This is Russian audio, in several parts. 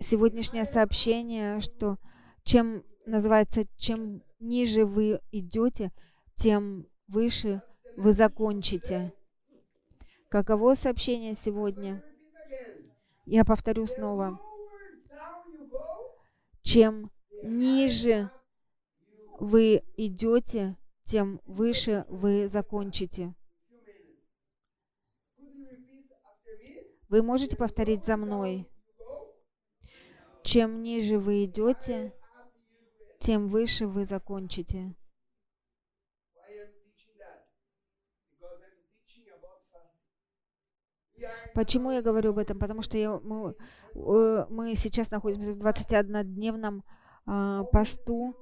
сегодняшнее сообщение, что чем называется, чем ниже вы идете, тем выше вы закончите. Каково сообщение сегодня? Я повторю снова. Чем ниже вы идете, тем выше вы закончите. Вы можете повторить за мной? Чем ниже вы идете, тем выше вы закончите. Почему я говорю об этом? Потому что я, мы, э, мы сейчас находимся в 21-дневном э, посту.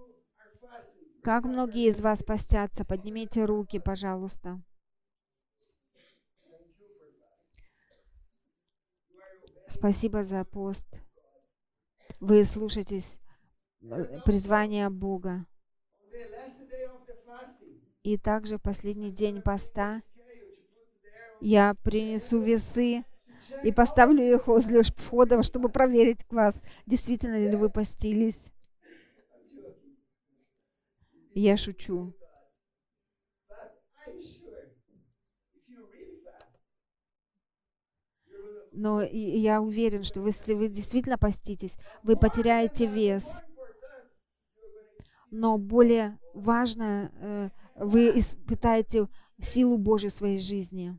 Как многие из вас постятся? Поднимите руки, пожалуйста. Спасибо за пост. Вы слушаетесь э, призвания Бога. И также последний день поста я принесу весы и поставлю их возле входа, чтобы проверить вас, действительно ли вы постились. Я шучу. Но я уверен, что если вы действительно поститесь, вы потеряете вес. Но более важно, э, вы испытаете силу Божью в своей жизни.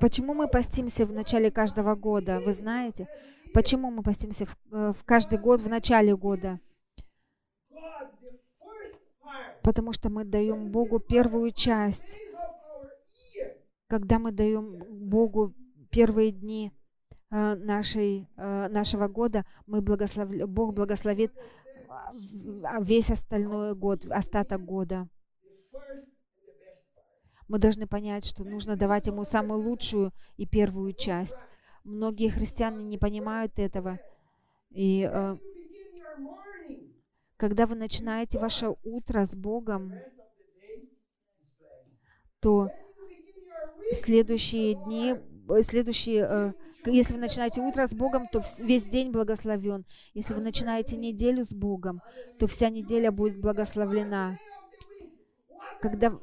Почему мы постимся в начале каждого года? Вы знаете? Почему мы постимся в, э, в каждый год в начале года? Потому что мы даем Богу первую часть. Когда мы даем Богу первые дни э, нашей, э, нашего года, мы благослов... Бог благословит весь остальной год, остаток года. Мы должны понять, что нужно давать ему самую лучшую и первую часть. Многие христиане не понимают этого. И э, когда вы начинаете ваше утро с Богом, то следующие дни, э, следующие, э, если вы начинаете утро с Богом, то весь день благословен. Если вы начинаете неделю с Богом, то вся неделя будет благословлена. Когда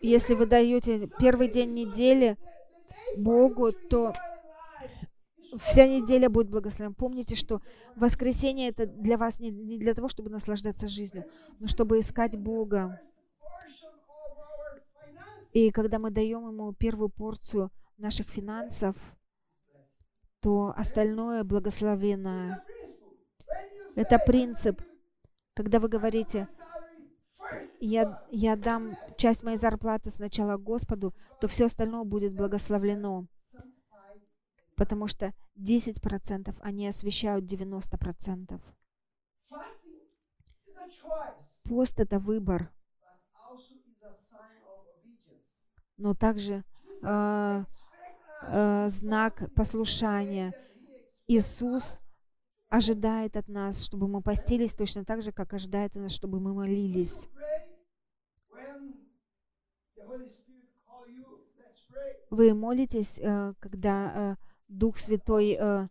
если вы даете первый день недели Богу, то вся неделя будет благословена. Помните, что воскресенье это для вас не, не для того, чтобы наслаждаться жизнью, но чтобы искать Бога. И когда мы даем Ему первую порцию наших финансов, то остальное благословенно. Это принцип. Когда вы говорите, я, я дам часть моей зарплаты сначала Господу, то все остальное будет благословлено. Потому что 10% они освещают 90%. Пост — это выбор, но также э, э, знак послушания. Иисус ожидает от нас, чтобы мы постились точно так же, как ожидает от нас, чтобы мы молились. Вы молитесь, э, когда э, Дух Святой э,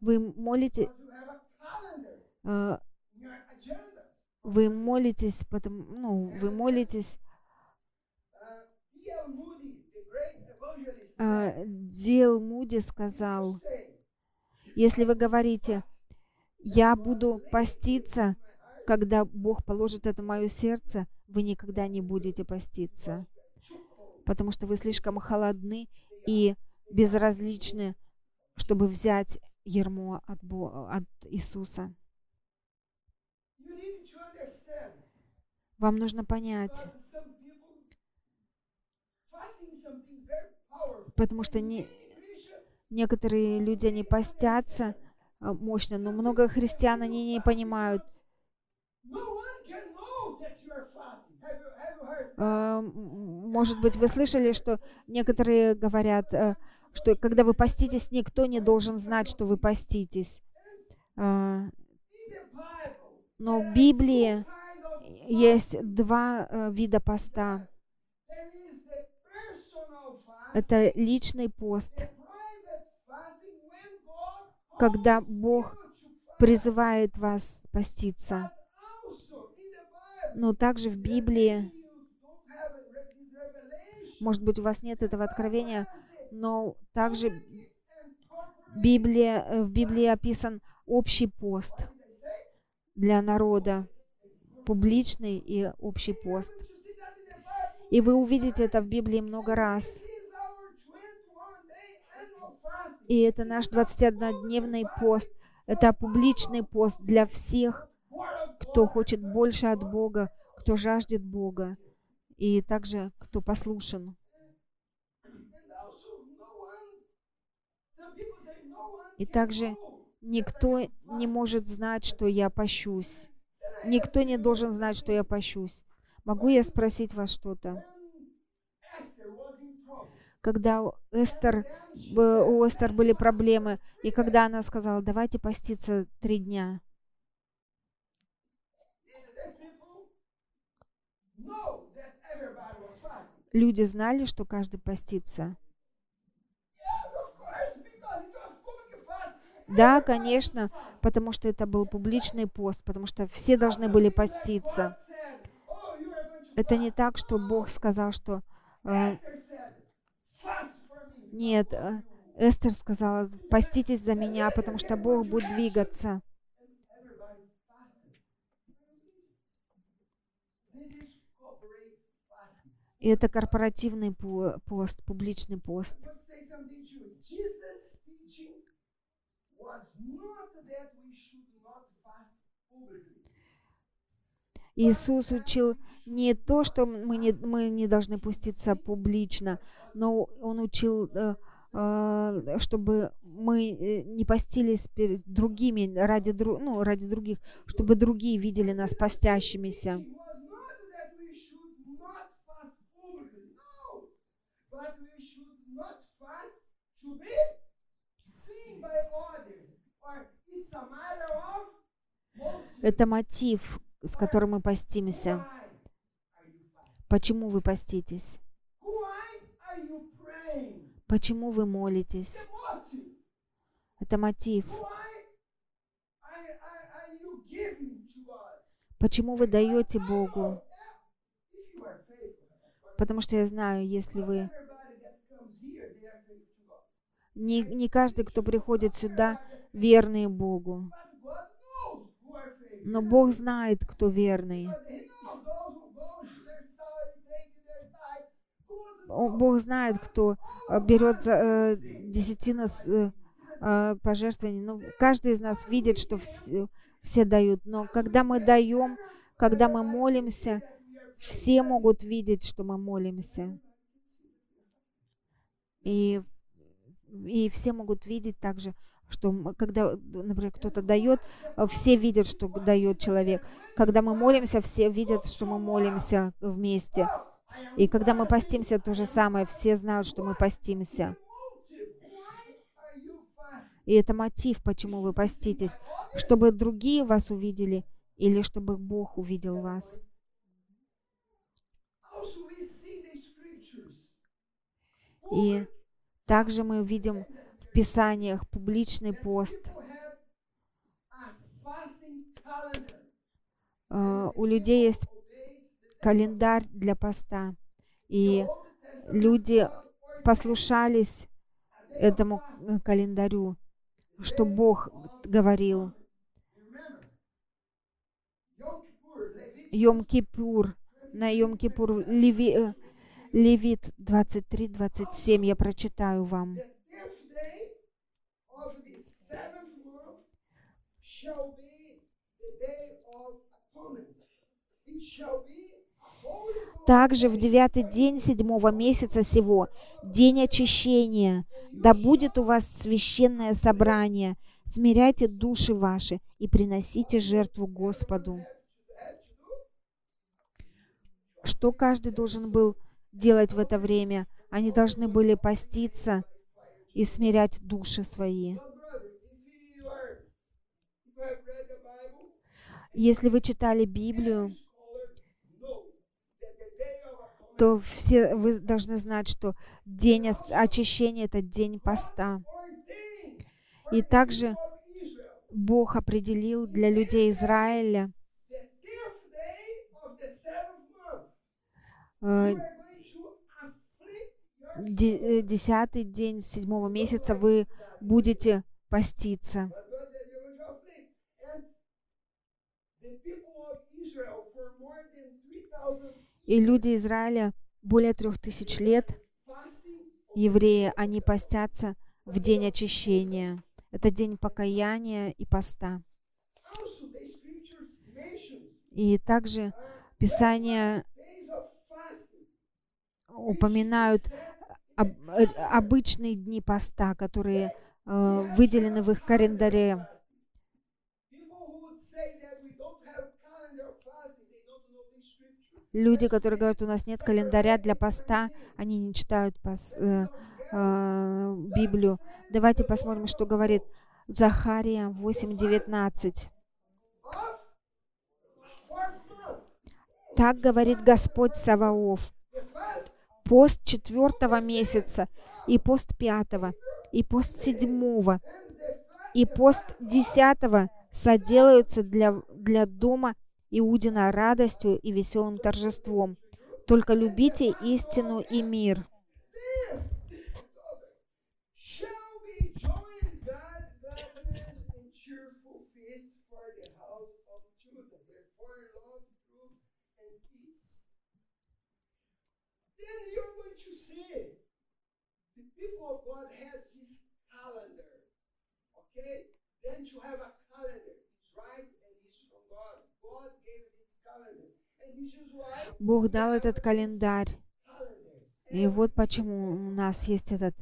вы молите, вы молитесь, потому, ну, вы молитесь Дил Муди сказал, если вы говорите, я буду поститься, когда Бог положит это в мое сердце, вы никогда не будете поститься, потому что вы слишком холодны и безразличны, чтобы взять ермо от, Бога, от Иисуса. Вам нужно понять, потому что не, некоторые люди, они постятся а, мощно, но много христиан, они не понимают. А, может быть, вы слышали, что некоторые говорят, э, что когда вы поститесь, никто не должен знать, что вы поститесь. А, Но в Библии есть два э, вида поста. Это личный пост, когда Бог призывает вас поститься. Но также в Библии, может быть, у вас нет этого откровения, но также Библия, э, в Библии описан общий пост для народа, публичный и общий пост. И вы увидите это в Библии много раз. И это наш 21-дневный пост. Это публичный пост для всех, кто хочет больше от Бога, кто жаждет Бога, и также кто послушен. И также никто не может знать, что я пощусь. Никто не должен знать, что я пощусь. Могу я спросить вас что-то? Когда у Эстер, у Эстер были проблемы, и когда она сказала, давайте поститься три дня, люди знали, что каждый постится? Да, конечно, потому что это был публичный пост, потому что все должны были поститься. Это не так, что Бог сказал, что... Э, нет, э, Эстер сказала, поститесь за меня, потому что Бог будет двигаться. И это корпоративный пост, публичный пост. Иисус учил не то, что мы не, мы не должны пуститься публично, но Он учил, э, э, чтобы мы э, не постились перед другими ради, ну, ради других, чтобы другие видели нас постящимися. Это мотив, с которым мы постимся. Почему вы поститесь? Почему вы молитесь? Это мотив. Почему вы даете Богу? Потому что я знаю, если вы... Не, не каждый, кто приходит сюда, верный Богу. Но Бог знает, кто верный. Бог знает, кто э, берет э, десятину с, э, э, пожертвований. Но каждый из нас видит, что все, все дают. Но когда мы даем, когда мы молимся, все могут видеть, что мы молимся. И, и все могут видеть также, что когда, например, кто-то дает, э, все видят, что дает человек. Когда мы молимся, все видят, что мы молимся вместе. И когда мы постимся, то же самое, все знают, что мы постимся. И это мотив, почему вы поститесь, чтобы другие вас увидели или чтобы Бог увидел вас. И также мы видим Писаниях публичный пост. Uh, у людей есть календарь для поста. И люди послушались этому э, календарю, что Бог говорил. Йом-Кипур, на Йом-Кипур, Леви, э, Левит 23-27, я прочитаю вам. Также в девятый день седьмого месяца сего, день очищения, да будет у вас священное собрание, смиряйте души ваши и приносите жертву Господу. Что каждый должен был делать в это время? Они должны были поститься и смирять души свои. Если вы читали Библию, то все вы должны знать, что день очищения – это день поста. И также Бог определил для людей Израиля десятый день седьмого месяца вы будете поститься. But God said you're going to afflict. And the people of Israel for more than 3,000 И люди Израиля более трех тысяч лет, евреи, они постятся в день очищения. Это день покаяния и поста. И также Писание упоминают об- э, обычные дни поста, которые э, выделены в их календаре. Люди, которые говорят, у нас нет календаря для поста, они не читают пос- э, э, Библию. Давайте посмотрим, что говорит Захария 8.19. Of fourth month. Так говорит Господь Саваоф. Пост четвертого месяца, и пост пятого, и пост седьмого, и пост десятого соделаются для, для дома Иудина радостью и веселым торжеством. Только любите истину и мир. Then you're going to see the people of God had this calendar. Okay? Then you have a calendar. It's right and it's from God. God gave this calendar. And this is why Бог дал этот календарь. И вот почему у нас есть этот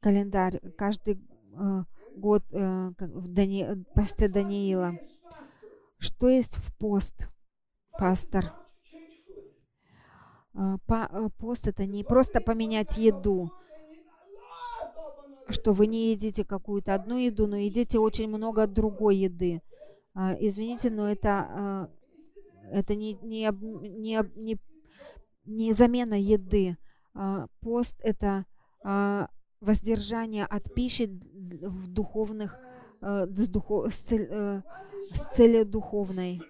календарь. Каждый э, год э, в Дани... э, посте Даниила. Что есть в пост, пастор? Not to change food. Э, па- э, Пост это не просто поменять еду, что вы не едите какую-то одну еду, но едите очень много другой еды. А, Извините, но это, это не, не, не, не, не замена еды. А, Пост это а, воздержание от пищи в духовных, с, духо- с цель- э, с целью духовной.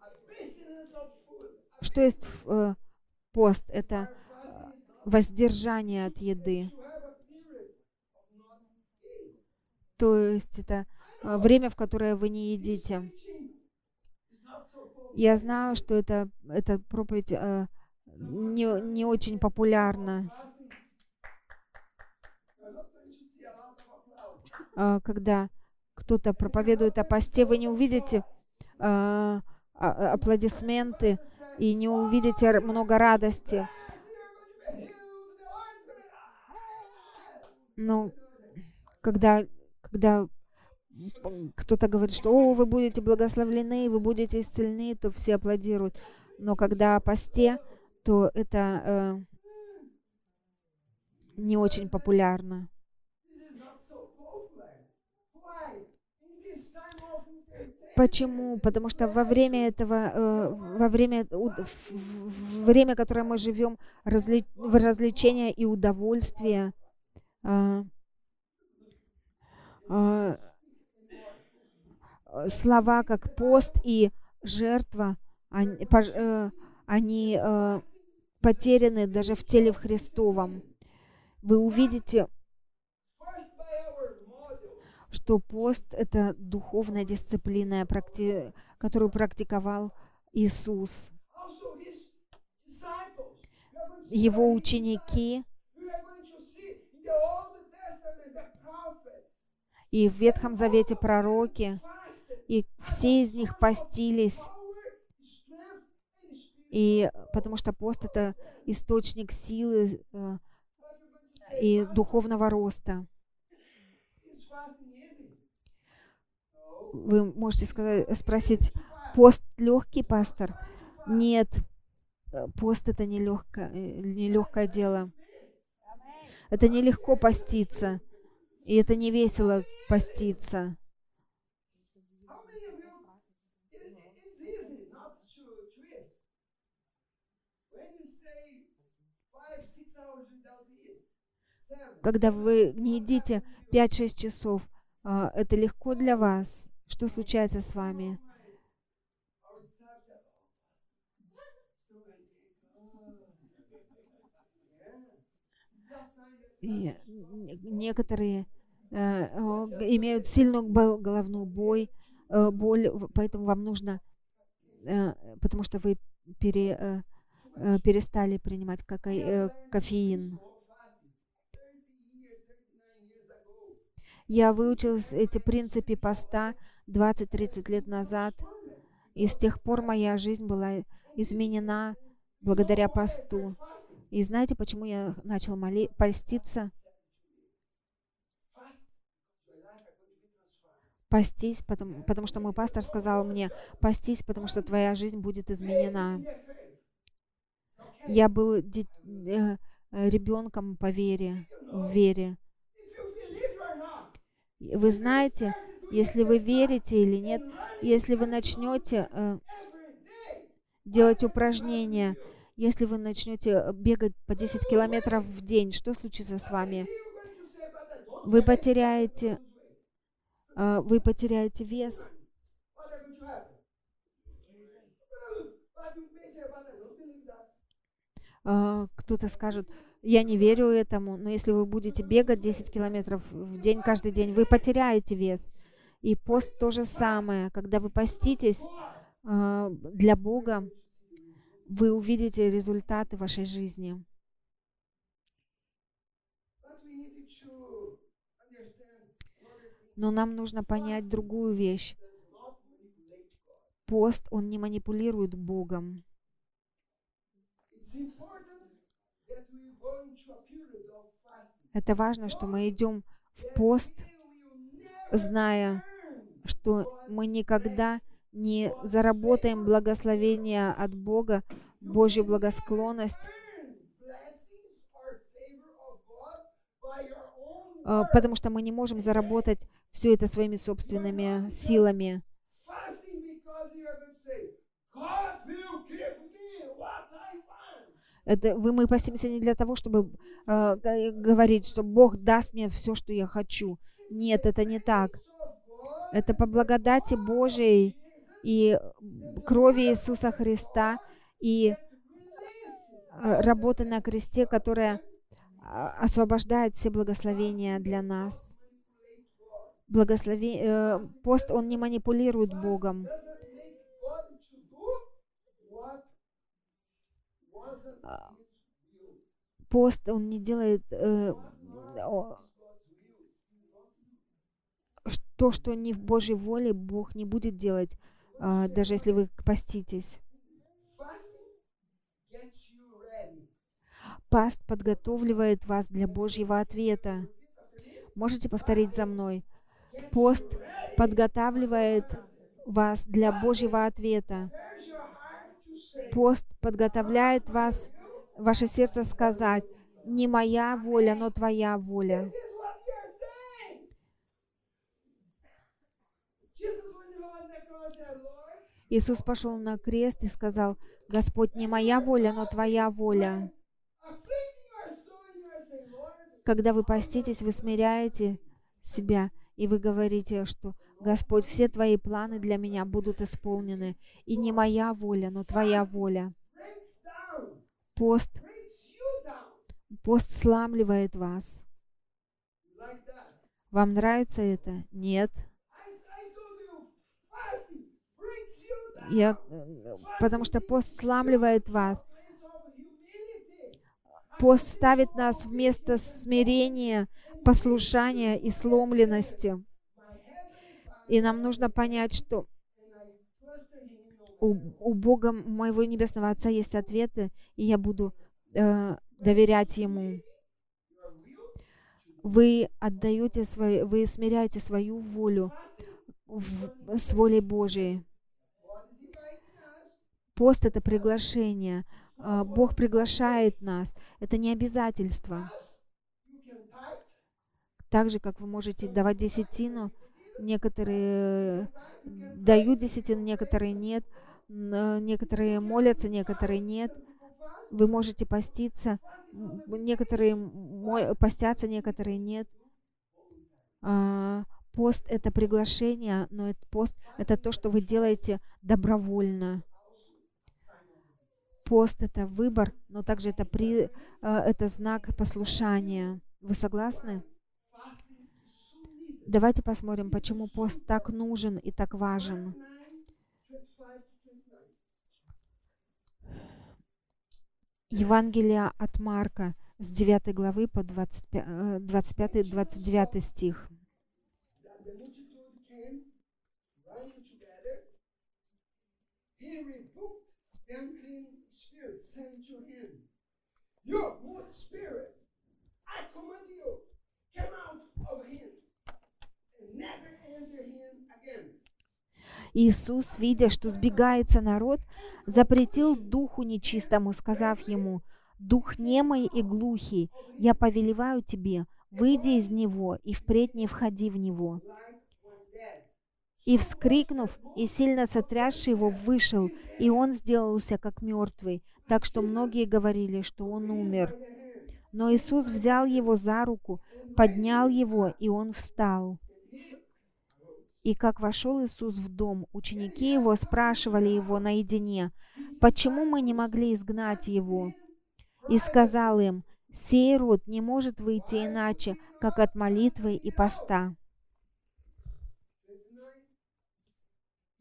Abstinence of Что есть э, пост? Это not воздержание от еды. То есть это э, время, в которое вы не едите. Я знаю, что это, эта проповедь э, не, не очень популярна. Э, когда кто-то проповедует о посте, вы не увидите э, а- аплодисменты и не увидите много радости. Ну, когда, когда кто-то говорит, что «О, вы будете благословлены, вы будете исцелены», то все аплодируют. Но когда о посте, то это э, не очень популярно. This is not so popular. Why? In this time of entertainment, Почему? Потому что во время этого, э, во время, время, которое мы живем, разли- в развлечения и удовольствия, э, э, э, слова как пост и жертва, они, э, они потеряны даже в теле в Христовом. Вы увидите, что пост — это духовная дисциплина, практи- которую практиковал Иисус. Его ученики и в Ветхом Завете пророки, и все из них постились, и потому что пост — это источник силы э, и духовного роста. Вы можете сказать, спросить, пост легкий, пастор? Нет, э, пост это нелегкое, э, нелегкое дело. Это нелегко поститься. И это не весело поститься. Когда вы не едите 5-6 часов, а, это легко для вас. Что случается с вами? И некоторые э, имеют сильную головную бой, э, боль, поэтому вам нужно, э, потому что вы пере, э, э, перестали принимать какой- э, кофеин. fasting 30 years, 39 years ago. Я выучилась эти принципы поста 20-30 лет назад, и с тех пор моя жизнь была изменена благодаря посту. И знаете, почему я начал моли- поститься? Постись, потому, потому что мой пастор сказал мне, постись, потому что твоя жизнь будет изменена. Я был ребенком по вере, в вере. Вы знаете, если вы верите или нет, если вы начнете э, делать упражнения, если вы начнете э, бегать по 10 километров в день, что случится с вами? Вы потеряете, lose weight." э, вы потеряете вес. А, Кто-то скажет, я не верю этому, но если вы будете бегать 10 километров в день каждый день, вы потеряете вес. И пост то же самое. Когда вы поститесь а, для Бога, вы увидите результаты вашей жизни. Но нам нужно понять другую вещь. Пост, он не манипулирует Богом. Это важно, что мы идем в пост, зная, что мы никогда не заработаем благословение от Бога, Божью благосклонность, а, потому что мы не можем заработать все это своими собственными силами. Это вы мы постимся не для того, чтобы г- говорить, что Бог даст мне все, что я хочу. Нет, это не так. Это по благодати Божией и крови Иисуса Христа и а, работы на кресте, которая а, освобождает все благословения для нас. Благослове... э, Пост, он не манипулирует Богом. А. Пост, он не делает э, то, что не в Божьей воле, Бог не будет делать, а, даже если вы поститесь. Паст подготавливает вас для Божьего ответа. Можете повторить за мной? Пост подготавливает вас для Божьего ответа. Пост подготовляет вас, ваше сердце сказать, не моя воля, но твоя воля. This is what you're saying. Jesus, when he was on the cross, said, Lord, Иисус пошел на крест и сказал, Господь, не моя воля, но твоя воля. Когда вы поститесь, вы смиряете себя, и вы говорите, что Господь, все твои планы для меня будут исполнены. И не моя воля, но твоя воля. Пост, пост сламливает вас. Вам нравится это? Нет. I, I told you, fasting brings you down. Я, э, потому что пост сламливает вас. Пост ставит нас в место смирения, послушания и сломленности. И нам нужно понять, что у, у Бога, моего Небесного Отца, есть ответы, и я буду э, доверять Ему. Вы отдаете свои, вы смиряете свою волю в- с волей Божией. God is inviting us. Пост — это приглашение. А, Бог приглашает нас. Это не обязательство. Так же, как вы можете давать десятину, некоторые дают десятину, некоторые нет. Некоторые молятся, некоторые нет. Вы можете поститься, некоторые постятся, некоторые нет. А, Пост — это приглашение, но пост — это то, что вы делаете добровольно. Пост — это выбор, но также это, при, а, это знак послушания. Вы согласны? Давайте посмотрим, почему пост так нужен и так важен. 9, 25 to 29. Евангелие от Марка с 9 главы по 25-29 стих. that the multitude came running together, he rebuked the unclean spirit, saying to him, You good spirit, I command you, come out of him, and never enter him again. Иисус, видя, что сбегается народ, запретил духу нечистому, сказав ему, «Дух немый и глухий, я повелеваю тебе, выйди из него и впредь не входи в него». И, вскрикнув, и сильно сотрясший его, вышел, и он сделался как мертвый, так что многие говорили, что он умер. Но Иисус взял его за руку, поднял его, и он встал. И как вошел Иисус в дом, ученики его спрашивали его наедине, почему мы не могли изгнать его? И сказал им, сей род не может выйти иначе, как от молитвы и поста.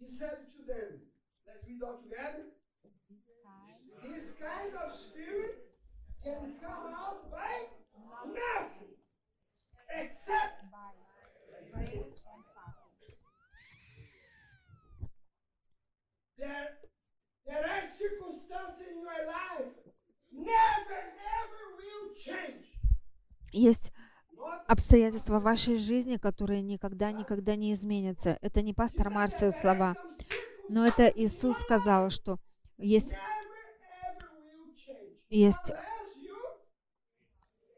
He said to them, let's read all together. This kind of spirit can come out by nothing except there, there are circumstances in your life never ever will change. Есть Not обстоятельства вашей жизни, которые никогда-никогда не изменятся. Это не пастор Марсел слова, но это Иисус сказал, что есть, есть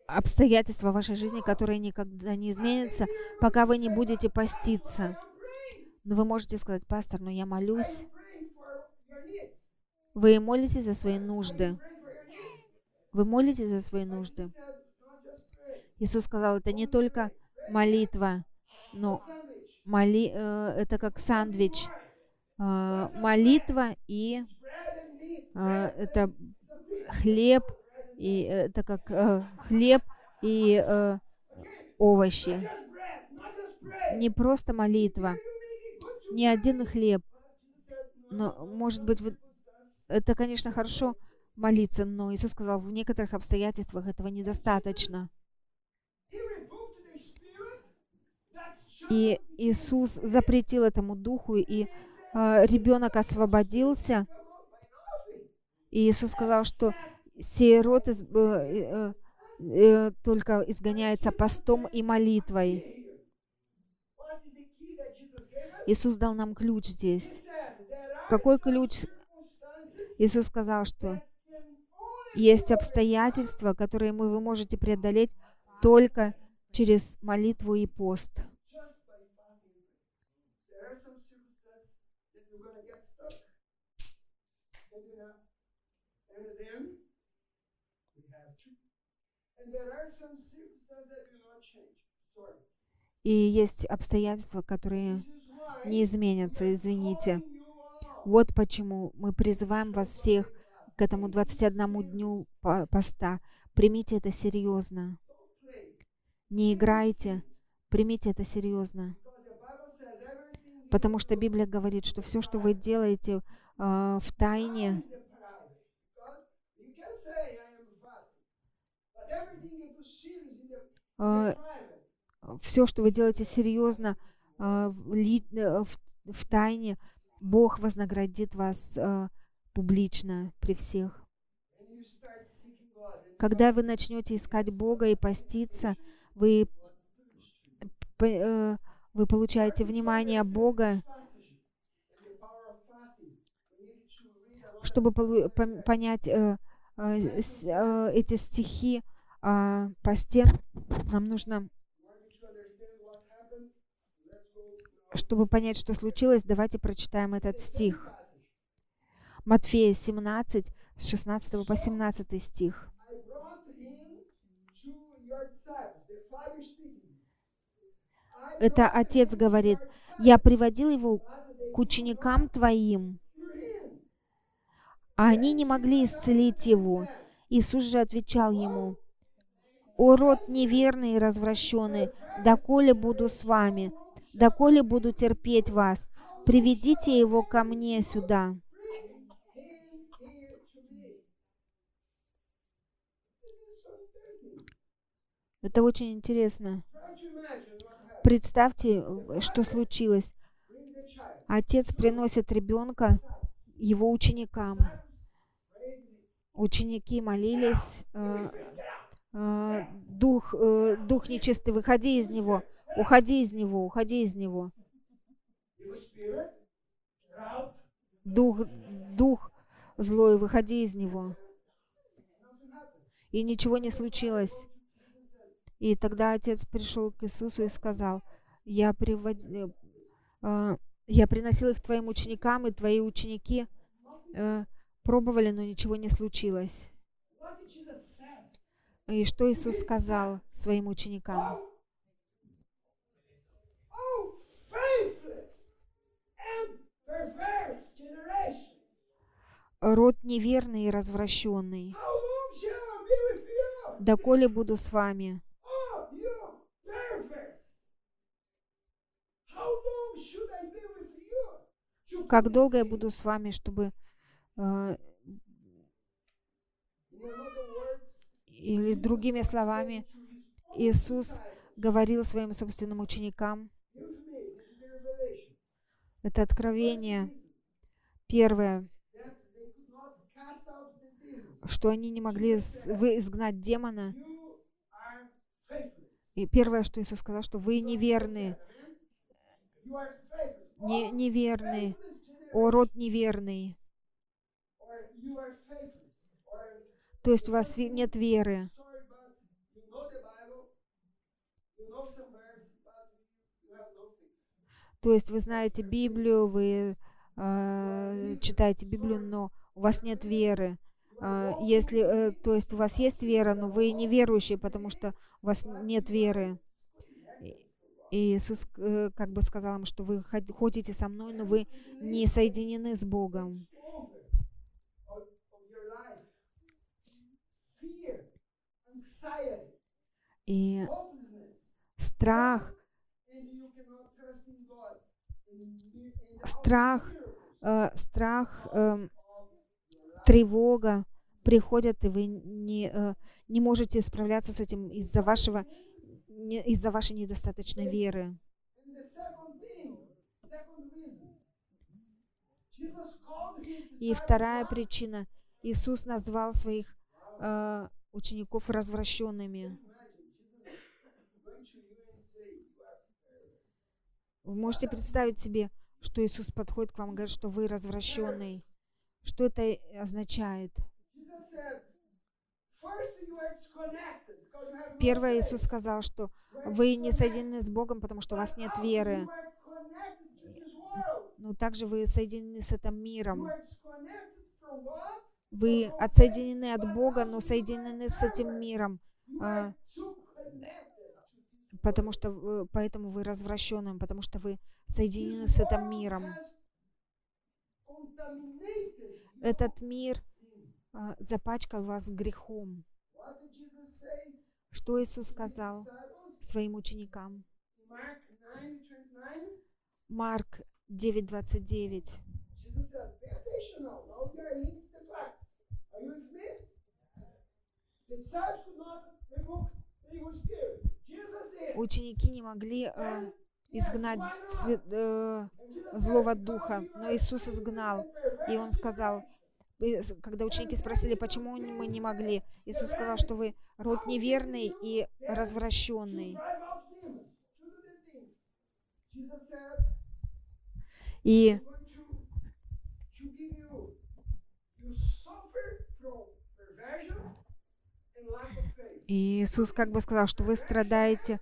обстоятельства вашей жизни, которые никогда не изменятся, пока вы не будете поститься. Но вы можете сказать, пастор, но я молюсь. Вы молитесь за свои нужды. Вы молитесь за свои нужды. said, not just pray. Иисус сказал, это не только молитва, но моли, э, это как сандвич. Э, молитва и э, это хлеб, и это как э, хлеб и э, овощи. Не просто молитва, не один хлеб. Но, может быть, вы- это, конечно, хорошо молиться, но Иисус сказал, в некоторых обстоятельствах этого недостаточно. He rebuked the spirit that shall И Иисус запретил этому духу, и э, ребенок освободился. И Иисус сказал, что сей род из- э, э, э, только изгоняется постом и молитвой. Иисус дал нам ключ здесь. Какой ключ? Иисус сказал, что есть обстоятельства, которые мы, вы можете преодолеть только через молитву и пост. just by fasting and praying. There are some circumstances that you're gonna get stuck. And you're gonna, and then we have to. And there are some circumstances that will not change. Sorry. И есть обстоятельства, которые не изменятся, извините. Вот почему мы призываем вас всех к этому 21 дню по- поста. Примите это серьезно. Не играйте. Примите это серьезно. Потому что Библия говорит, что все, что вы делаете а, в тайне, is the private. Because you can say I am fasting. But everything you do serious in the, а, the private. Все, что вы делаете серьезно а, э, в- тайне, Бог вознаградит вас а, публично при всех. Когда вы начнете искать Бога и поститься, вы, э, вы получаете внимание Бога, чтобы понять э, эти стихи о посте. Нам нужно, чтобы понять, что случилось, давайте прочитаем этот стих. Матфея 17, с 16 по 17 стих. Это Отец говорит, «Я приводил его к ученикам твоим, а они не могли исцелить его». Иисус же отвечал ему, «О род неверный и развращенный, доколе буду с вами, доколе буду терпеть вас, приведите его ко мне сюда». Это очень интересно. Представьте, что случилось. Отец приносит ребенка его ученикам. Ученики молились, э, э, дух, э, дух нечистый, выходи из него, уходи из него, уходи из него. Дух, дух злой, выходи из него. И ничего не случилось. И тогда отец пришел к Иисусу и сказал, я, привод- э, я приносил их твоим ученикам, и твои ученики э, пробовали, но ничего не случилось. What did Jesus say? И что Иисус сказал своим ученикам? Oh. Род неверный и развращенный. Доколе буду с вами? Oh, Как долго я буду с вами, чтобы... э, или другими словами, Иисус говорил своим собственным ученикам, это откровение первое, что они не могли вы изгнать демона. И первое, что Иисус сказал, что вы неверны, не, неверны, о род неверный. Or you are faithless. Or То есть у вас нет веры. То есть вы знаете Библию, вы э, читаете Библию, но у вас нет веры. А, если, э, то есть у вас есть вера, но вы не верующие, потому что у вас нет веры. И- Иисус э, как бы сказал им, что вы ход- ходите со мной, но вы не соединены с Богом. Over of, of your life. Fear, anxiety, И hopelessness, страх, and you cannot trust in God. And, you- the Страх, miracles э, страх, life. тревога приходят, и вы не, э, не можете справляться с этим из-за вашего из-за вашей недостаточной веры. И вторая причина. Иисус назвал своих э, учеников развращенными. Вы можете представить себе, что Иисус подходит к вам и говорит, что вы развращенный. Что это означает? Первое. Иисус сказал, что вы не соединены с Богом, потому что у вас нет веры. Но также вы соединены с этим миром. Вы отсоединены от Бога, но соединены с этим миром, а, потому что вы- поэтому вы развращенным, потому что вы соединены с этим миром. Этот мир а, запачкал вас грехом. Что Иисус сказал своим ученикам? In Mark 9:29, Марк 9:29. Ученики не могли э, изгнать э, злого духа, "Because you но Иисус изгнал. И Он сказал, generation." и когда ученики спросили, почему мы не могли, Иисус сказал, что вы род неверный и развращенный. drive out demons, to do the things. Jesus said, И I'm going to, to give you, you suffer from perversion and lack of faith. И Иисус как бы сказал, что вы страдаете.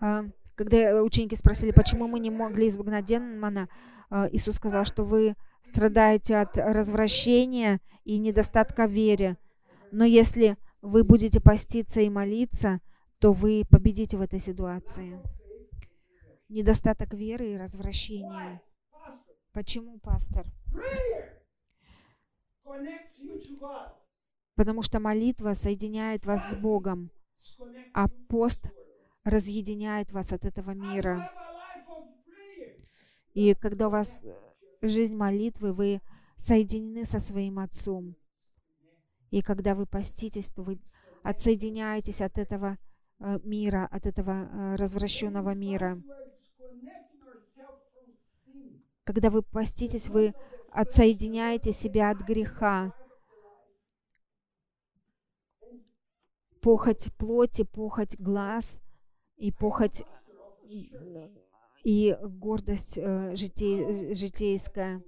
а, Когда ученики спросили, почему мы не могли изгнать демона, а, Иисус сказал, что вы страдаете от развращения и недостатка веры. Но если вы будете поститься и молиться, то вы победите в этой ситуации. Недостаток веры и развращения. Почему, пастор? Потому что молитва соединяет вас с Богом, а пост разъединяет вас от этого мира. И когда у вас э, жизнь молитвы, вы соединены со своим Отцом. И когда вы поститесь, то вы отсоединяетесь от этого э, мира, от этого э, развращенного мира. Когда вы поститесь, вы отсоединяете себя от греха, похоть плоти, похоть глаз и похоть и гордость э, житей- э, житейская.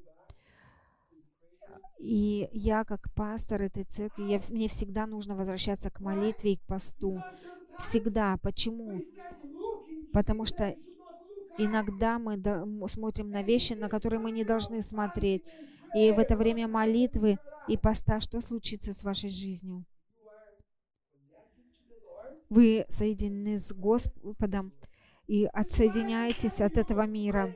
И я, как пастор этой церкви, я, мне всегда нужно возвращаться к молитве и к посту. Всегда. Почему? Потому что. Иногда мы смотрим на вещи, на которые мы не должны смотреть. И в это время молитвы и поста, что случится с вашей жизнью? Вы соединены с Господом и отсоединяетесь от этого мира.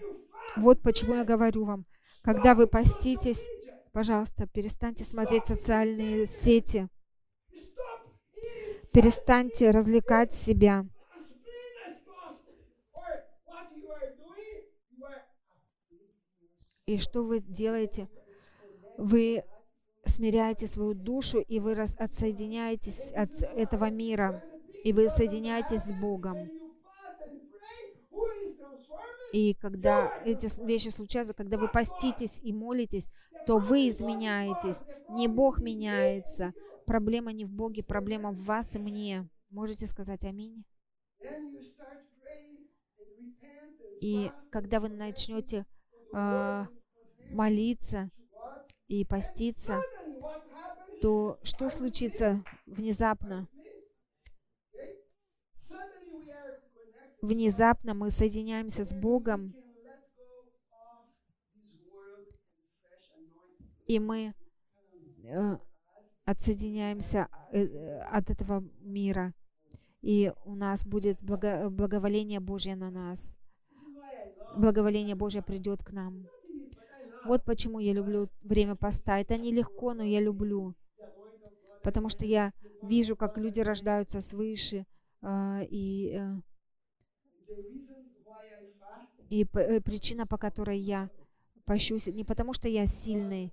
Вот почему я говорю вам, когда вы поститесь, пожалуйста, перестаньте смотреть социальные сети, перестаньте развлекать себя. И что вы делаете? Вы смиряете свою душу, и вы отсоединяетесь от этого мира, и вы соединяетесь с Богом. И когда эти вещи случаются, когда вы поститесь и молитесь, то вы изменяетесь. Не Бог меняется. Проблема не в Боге, проблема в вас и мне. Можете сказать аминь? И когда вы начнете а, молиться и поститься, то что случится внезапно? Okay? Suddenly we are connected. Внезапно мы соединяемся с Богом, и мы э, отсоединяемся э, э, от этого мира. И у нас будет благо- благоволение Божье на нас. Благоволение Божье придет к нам. Вот почему я люблю время поста. Это нелегко, но я люблю. Потому что я вижу, как люди рождаются свыше. И, The reason why I fast, и э, причина, по которой я пощусь, не потому что я сильный,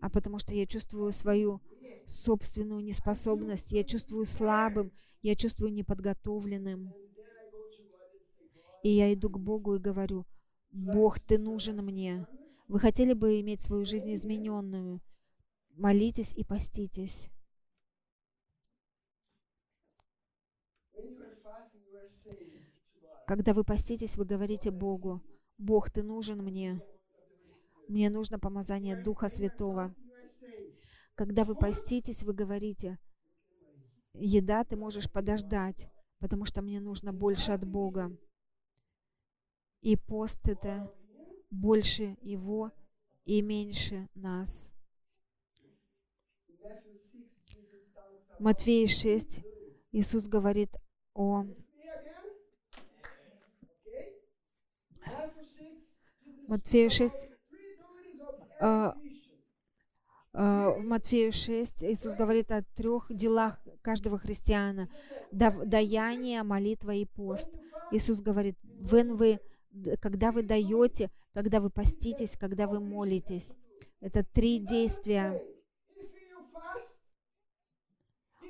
а потому что я чувствую свою собственную неспособность, я чувствую слабым, я чувствую неподготовленным. И я иду к Богу и говорю, Бог, ты нужен мне. Вы хотели бы иметь свою жизнь измененную? Молитесь и поститесь. when you are fasting, you are saying to God, Когда вы поститесь, вы говорите Богу, Бог, ты нужен мне. Мне нужно помазание Духа Святого. Когда вы поститесь, вы говорите, еда ты можешь подождать, потому что мне нужно больше от Бога. И пост это больше Его и меньше нас. in Matthew 6, Jesus talks about Матфея 6 Иисус говорит о me again. Okay? Matthew 6, Jesus Матфея speaks 6, about three duties of every а, э, в Матфея 6 Иисус говорит о трех делах каждого христиана. Даяние, молитва и пост. Иисус говорит, when вы, когда вы даете, когда вы поститесь, когда вы молитесь. Это три действия.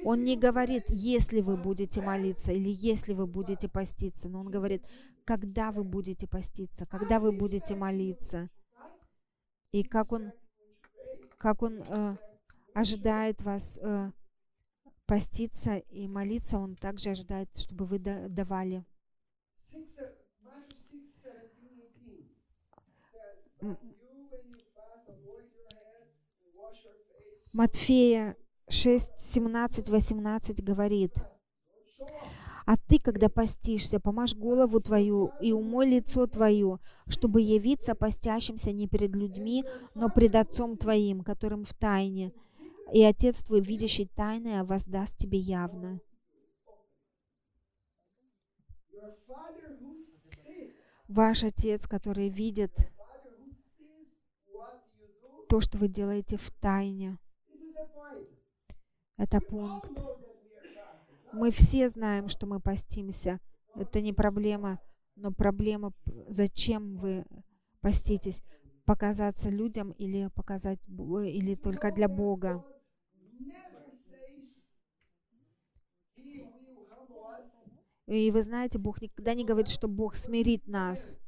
Он не говорит, если вы будете молиться или если вы будете поститься, но Он говорит, когда вы будете поститься, когда вы будете молиться. И как Он, как он э, ожидает вас э, поститься и молиться, Он также ожидает, чтобы вы да- давали. 6, Matthew 6, 17, 18 says, М. But you, when you fast, anoint your head and wash your face. Матфея 6, 17, 18 говорит. А ты, когда постишься, помажь голову твою и умой лицо твое, чтобы явиться постящимся не перед людьми, но пред Отцом твоим, которым в тайне. И Отец твой, видящий тайное, воздаст тебе явно. Ваш Отец, который видит то, что вы делаете в тайне. Это пункт. Мы все знаем, что мы постимся. Это не проблема, но проблема, зачем вы поститесь? Показаться людям или показать Б- или только для Бога? И вы знаете, Бог никогда не говорит, что Бог смирит нас.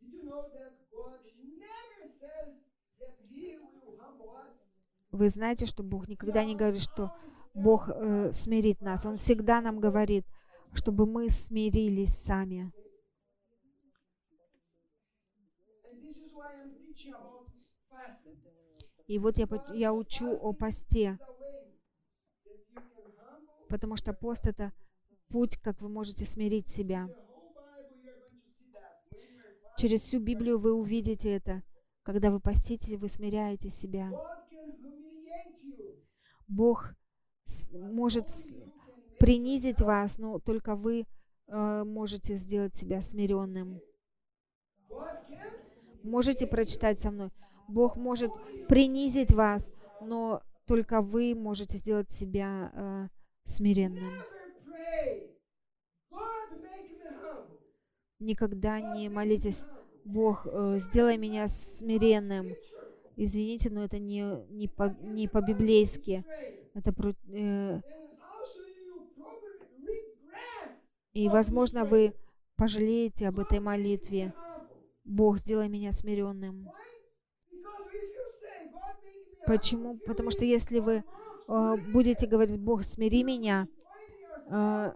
Did you know that God never says that He will humble us? Вы знаете, что Бог никогда не говорит, что Бог э, смирит нас. Он всегда нам говорит, чтобы мы смирились сами. И вот я, я учу о посте, потому что пост — это путь, как вы можете смирить себя. Через всю Библию вы увидите это. Когда вы постите, вы смиряете себя. God can humiliate you. Бог может принизить вас, но только вы э, можете сделать себя смиренным. Можете прочитать со мной? Бог может принизить вас, но только вы можете сделать себя э, смиренным. Никогда не молитесь, Бог, э, сделай меня смиренным. Извините, но это не, не, по, не по-библейски. Это про- э, и, возможно, вы пожалеете об этой молитве. Бог, сделай меня смиренным. Почему? Потому что если вы э, будете говорить, Бог, смири меня, э,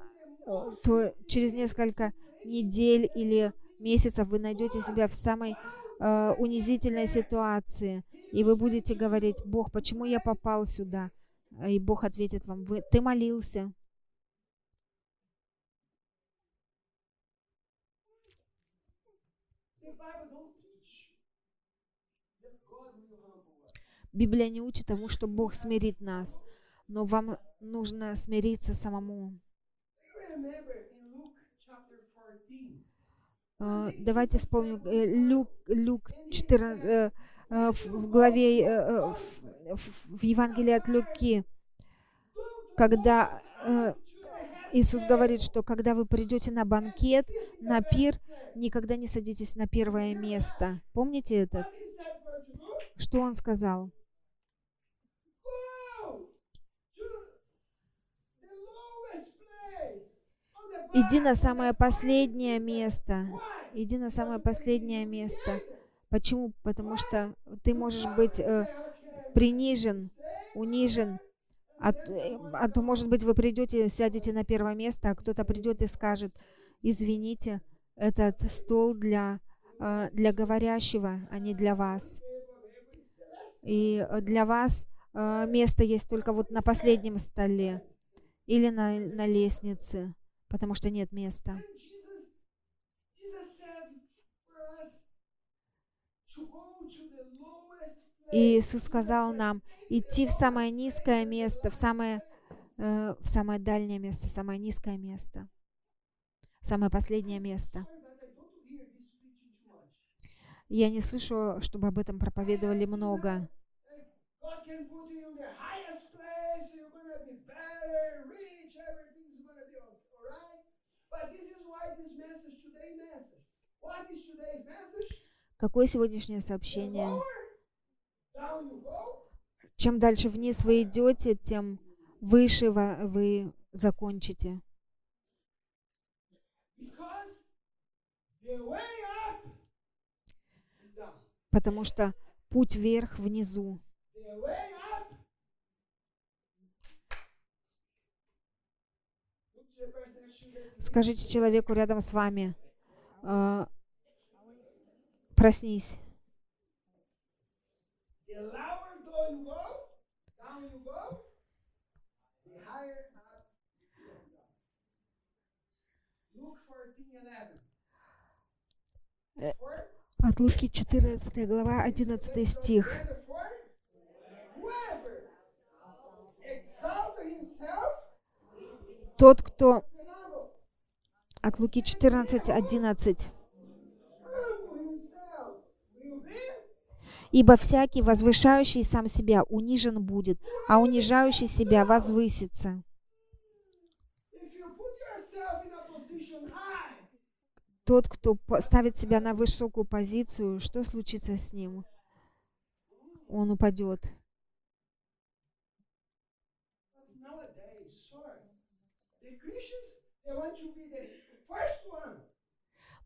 то через несколько недель или месяцев вы найдете себя в самой э, унизительной ситуации, и вы будете говорить, Бог, почему я попал сюда? И Бог ответит вам, вы, ты молился. Библия не учит тому, что Бог смирит нас, но вам нужно смириться самому. You remember in Luke chapter 14, Э, Давайте вспомним э, Люк, Люк 14, э, э, в в главе, э, э, в- Евангелии от Люки, когда э, Иисус говорит, что когда вы придете на банкет, на пир, никогда не садитесь на первое место. Помните это? Что Он сказал? Иди на самое последнее место. Иди на самое последнее место. Почему? Потому что ты можешь быть э, принижен, унижен, а, э, а то, может быть, вы придете, сядете на первое место, а кто-то придет и скажет, извините, этот стол для, э, для говорящего, а не для вас. И э, для вас место есть только вот на последнем столе или на, на лестнице, потому что нет места. И Иисус сказал нам идти в самое низкое место, в самое, э, в самое дальнее место, самое низкое место, самое последнее место. Я не слышу, чтобы об этом проповедовали много. Какое сегодняшнее сообщение? lower down you go, Чем дальше вниз вы идете, тем выше вы закончите. Потому что путь вверх внизу. Скажите человеку рядом с вами, э, проснись. От Луки 14 глава 11 стих. Тот, кто... От Луки 14, 11. humble himself will be Ибо всякий, возвышающий сам себя, унижен будет, а унижающий себя возвысится. Тот, кто ставит себя на высокую позицию, что случится с ним? Он упадет.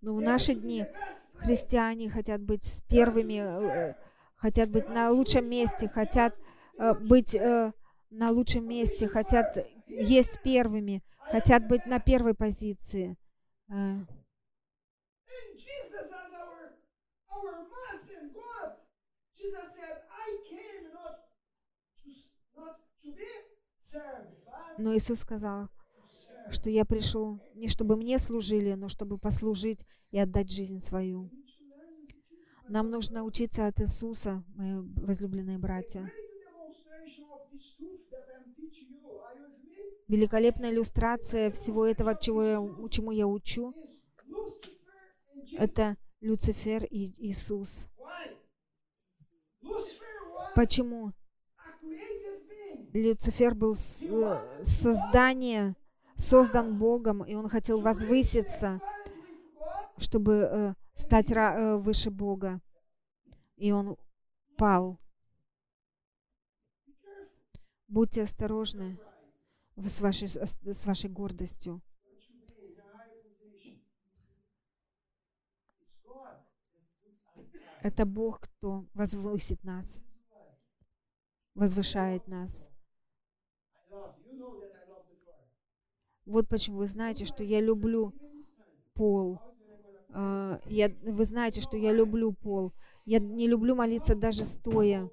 Но в наши дни христиане хотят быть с первыми, э, хотят быть на лучшем месте, хотят э, быть э, на лучшем месте, хотят есть первыми, хотят быть на первой позиции. Э, Но Иисус сказал, что я пришел не чтобы мне служили, но чтобы послужить и отдать жизнь свою. Нам нужно учиться от Иисуса, мои возлюбленные братья. Великолепная иллюстрация всего этого, чего я, чему я учу, это Люцифер и Иисус. Почему? Люцифер был э, создание, создан Богом, и он хотел возвыситься, чтобы э, стать э, выше Бога. И он пал. Будьте осторожны с вашей, с вашей гордостью. Это Бог, кто возвысит нас, возвышает нас. Вот почему вы знаете, что я люблю пол. Я, вы знаете, что я люблю пол. Я не люблю молиться даже стоя.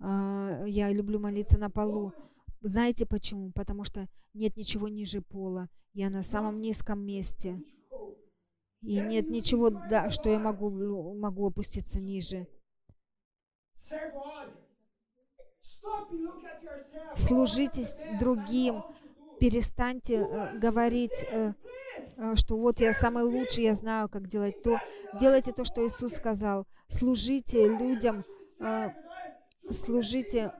А, Я люблю молиться на полу. Знаете почему? Потому что нет ничего ниже пола. Я на самом низком месте. И нет ничего, да, что я могу, могу опуститься ниже. Serve others. Stop and look at yourself. Служите с I'm the best, I know другим. Перестаньте э, говорить, э, э, что вот я самый лучший, я знаю, как делать то. Делайте то, что Иисус сказал. Служите людям, э, служите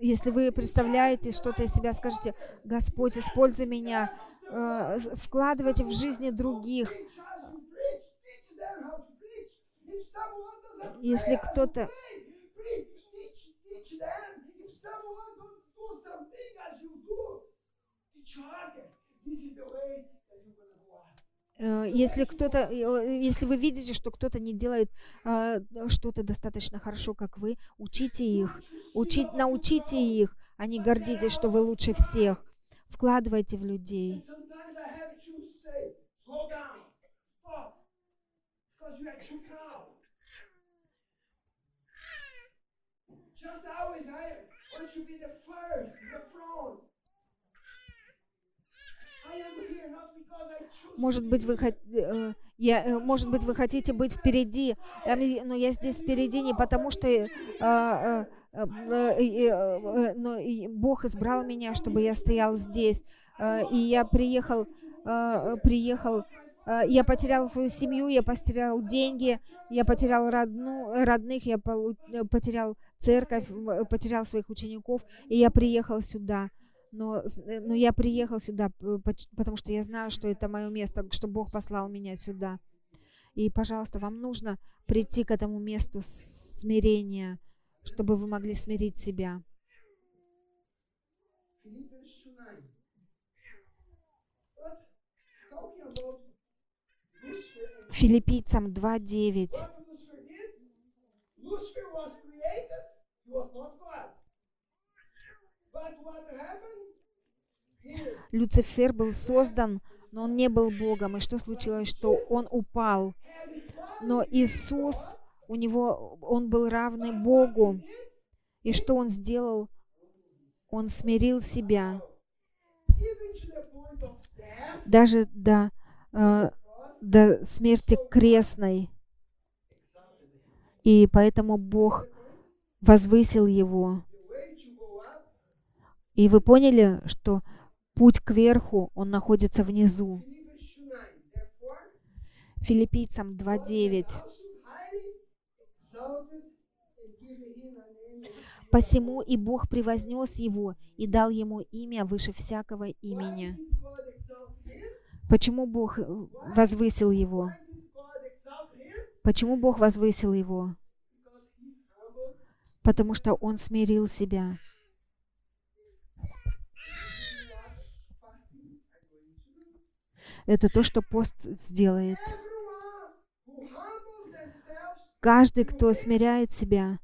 Если вы представляете что-то из себя, скажите, Господь, используй меня, э, вкладывайте в жизни других. Если кто-то Э, Если кто-то, э, если вы видите, что кто-то не делает э, что-то достаточно хорошо, как вы, учите их, учить, научите их, а не гордитесь, что вы лучше всех. Вкладывайте в людей. You are too proud. Just always I want to be the first, the front. Может быть, вы хот- э, я, э, может быть, вы хотите быть впереди, а но я здесь впереди не потому, что э, э, но Бог избрал меня, чтобы я стоял здесь, и я приехал, приехал, я потерял свою семью, я потерял деньги, я потерял родну, родных, я э, потерял церковь, э, потерял своих учеников, и я приехал сюда. Но, э, но я приехал сюда, потому что я знаю, что это мое место, что Бог послал меня сюда. И, пожалуйста, вам нужно прийти к этому месту смирения, чтобы вы могли смирить себя. Philippians 2:9. But talking about Lucifer and Филиппийцам 2.9. what Lucifer did, Lucifer was created, he was not God. But what happened? He Люцифер был создан, но он не был Богом. И что случилось? Что он упал. Но Иисус, у него, он был равный Богу. И что он сделал? Он смирил себя даже до, э, до смерти крестной. И поэтому Бог возвысил его. И вы поняли, что путь кверху, он находится внизу. Philippians 2:9. Therefore, Филиппийцам God 2.9. has also highly exalted and given him a name that is beyond Посему и Бог превознес его и дал ему имя выше всякого имени. did God exalt him? Почему Бог э, возвысил его? Почему Бог возвысил его? Потому что он смирил себя. Это то, что пост сделает. Каждый, кто смиряет себя,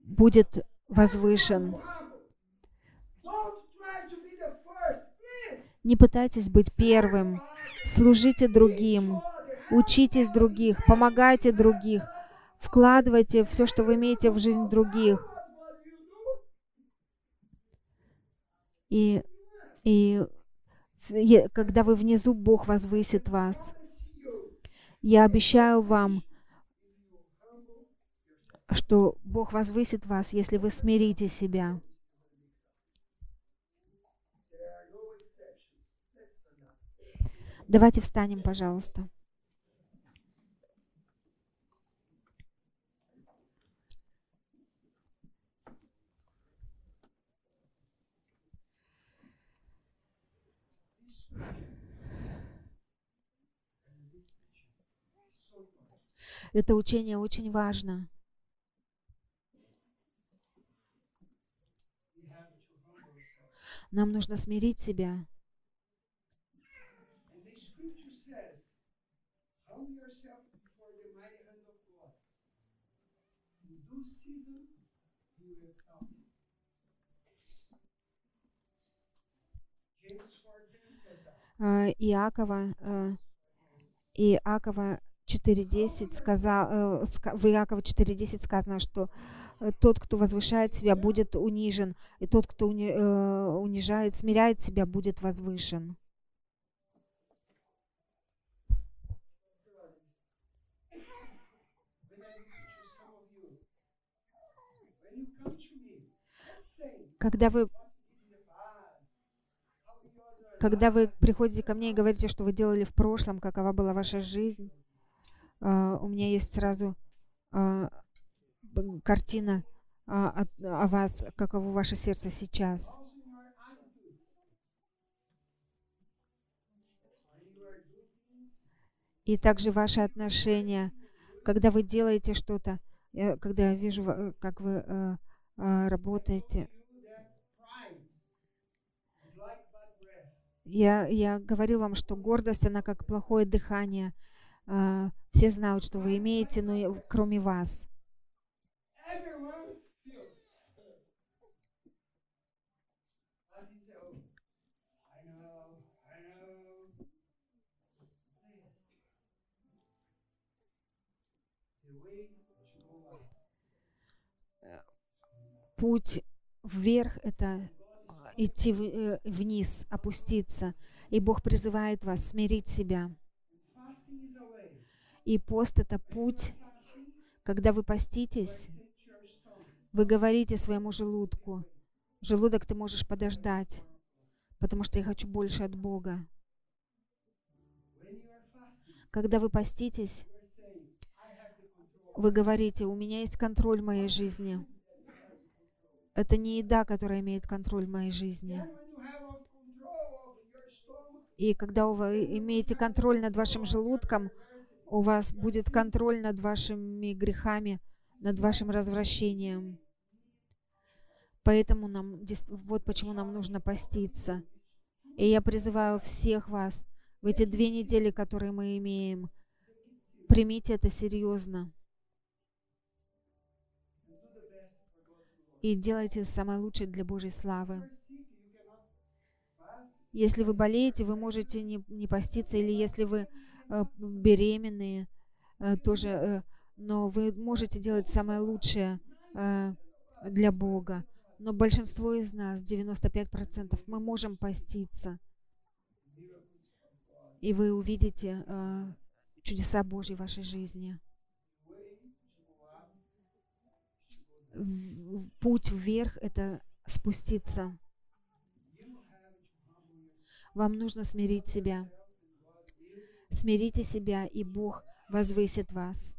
будет возвышен. will humble. Don't try to be the first. Please. Не пытайтесь быть первым. Служите другим. Учитесь других. Помогайте других. Вкладывайте все, что вы имеете в жизнь других. И, и е- когда вы внизу, Бог возвысит вас. Я обещаю вам, что Бог возвысит вас, если вы смирите себя. Давайте встанем, пожалуйста. Это учение очень важно. Нам нужно смирить себя. And the scripture says, Humble yourself before the mighty hand of God. Due season, he will exalt you. James 4:10 says that. Э, Иакова, э, Иакова 4.10 сказал, э, в Иакова 4.10 сказано, что э, тот, кто возвышает себя, будет унижен, и тот, кто уни- унижает, смиряет себя, будет возвышен. When I to some of you, when you come to me, just saying Когда вы, what you did in the past, how you was your когда вы приходите ко мне и говорите, что вы делали в прошлом, какова была ваша жизнь, э, у меня есть сразу э, картина от- о вас, каково ваше сердце сейчас. И также ваши отношения, когда вы делаете что-то, когда я вижу, э, как вы э, э, работаете, you that pride is like bad breath. Я, я говорил вам, что гордость, она как плохое дыхание. Э, Все знают, что вы имеете, но кроме вас. Путь вверх — это идти в- э, вниз, опуститься. И Бог призывает вас смирить себя. И пост — это путь, когда вы поститесь. Вы говорите своему желудку, желудок, ты можешь подождать, потому что я хочу больше от Бога. Когда вы поститесь, вы говорите, у меня есть контроль моей жизни. Это не еда, которая имеет контроль моей жизни. И когда вы имеете контроль над вашим желудком, у вас будет контроль над вашими грехами, над вашим развращением. Поэтому нам, вот почему нам нужно поститься. И я призываю всех вас в эти две недели, которые мы имеем, примите это серьезно и делайте самое лучшее для Божьей славы. Если вы болеете, вы можете не, не поститься, или если вы э, беременные, э, тоже, э, но вы можете делать самое лучшее э, для Бога. Но большинство из нас, 95%, мы можем поститься. И вы увидите э, чудеса Божьи в вашей жизни. Путь вверх — это спуститься. Вам нужно смирить себя. Смирите себя, и Бог возвысит вас.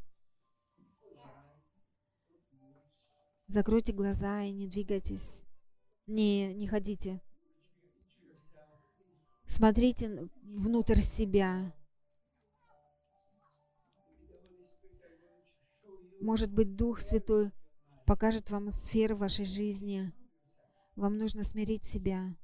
Закройте глаза и не двигайтесь. Не, не ходите. Смотрите внутрь себя. Может быть, Дух Святой покажет вам сферы вашей жизни. Вам нужно смирить себя.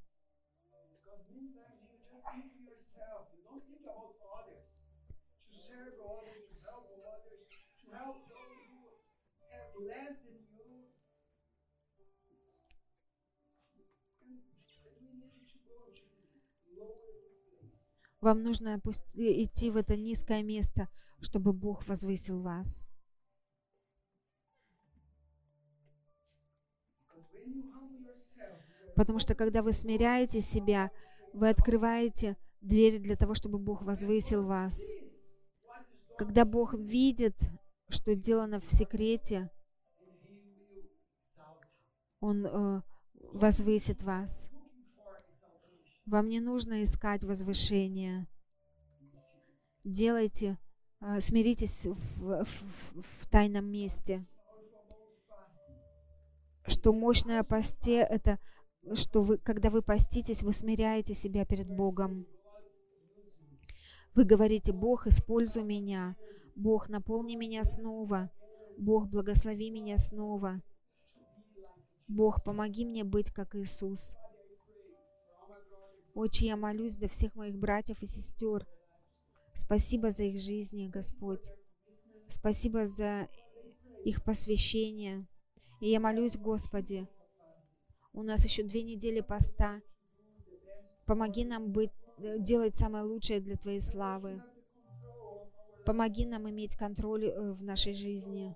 Вам нужно идти в это низкое место, чтобы Бог возвысил вас. Потому что когда вы смиряете себя, вы открываете двери для того, чтобы Бог возвысил вас. Когда Бог видит, что сделано в секрете. Он э, возвысит вас. Вам не нужно искать возвышения. Делайте, э, смиритесь в, в- в тайном месте. Что мощное посте — это что вы, когда вы поститесь, вы смиряете себя перед Богом. Вы говорите, Бог, используй меня. Бог, наполни меня снова. Бог, благослови меня снова. Бог, помоги мне быть как Иисус. Отче, я молюсь за всех моих братьев и сестер. Спасибо за их жизни, Господь. Спасибо за их посвящение. И я молюсь, Господи, у нас еще две недели поста. Помоги нам быть, э, делать самое лучшее для Твоей славы. Помоги нам иметь контроль э, в нашей жизни.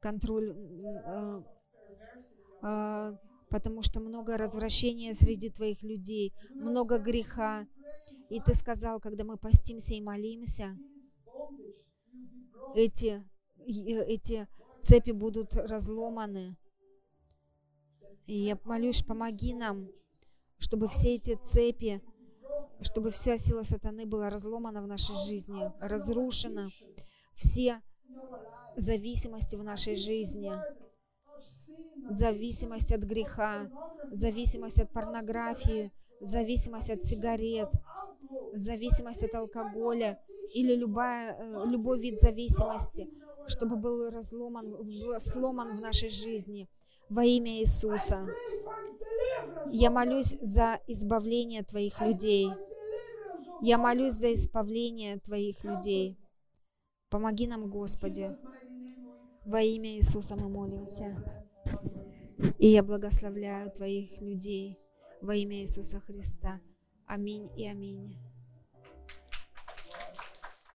Контроль, э, э, потому что много развращения среди Твоих людей, много греха. И Ты сказал, когда мы постимся и молимся, эти, э, эти цепи будут разломаны. И я молюсь, помоги нам, чтобы все эти цепи, чтобы вся сила сатаны была разломана в нашей жизни, разрушена, все зависимости в нашей жизни, зависимость от греха, зависимость от порнографии, зависимость от сигарет, зависимость от алкоголя или любая, э, любой вид зависимости, чтобы был разломан, сломан в нашей жизни во имя Иисуса. Я молюсь за избавление Твоих людей. Я молюсь за избавление Твоих людей. Помоги нам, Господи. Во имя Иисуса мы молимся. И я благословляю Твоих людей во имя Иисуса Христа. Аминь и аминь.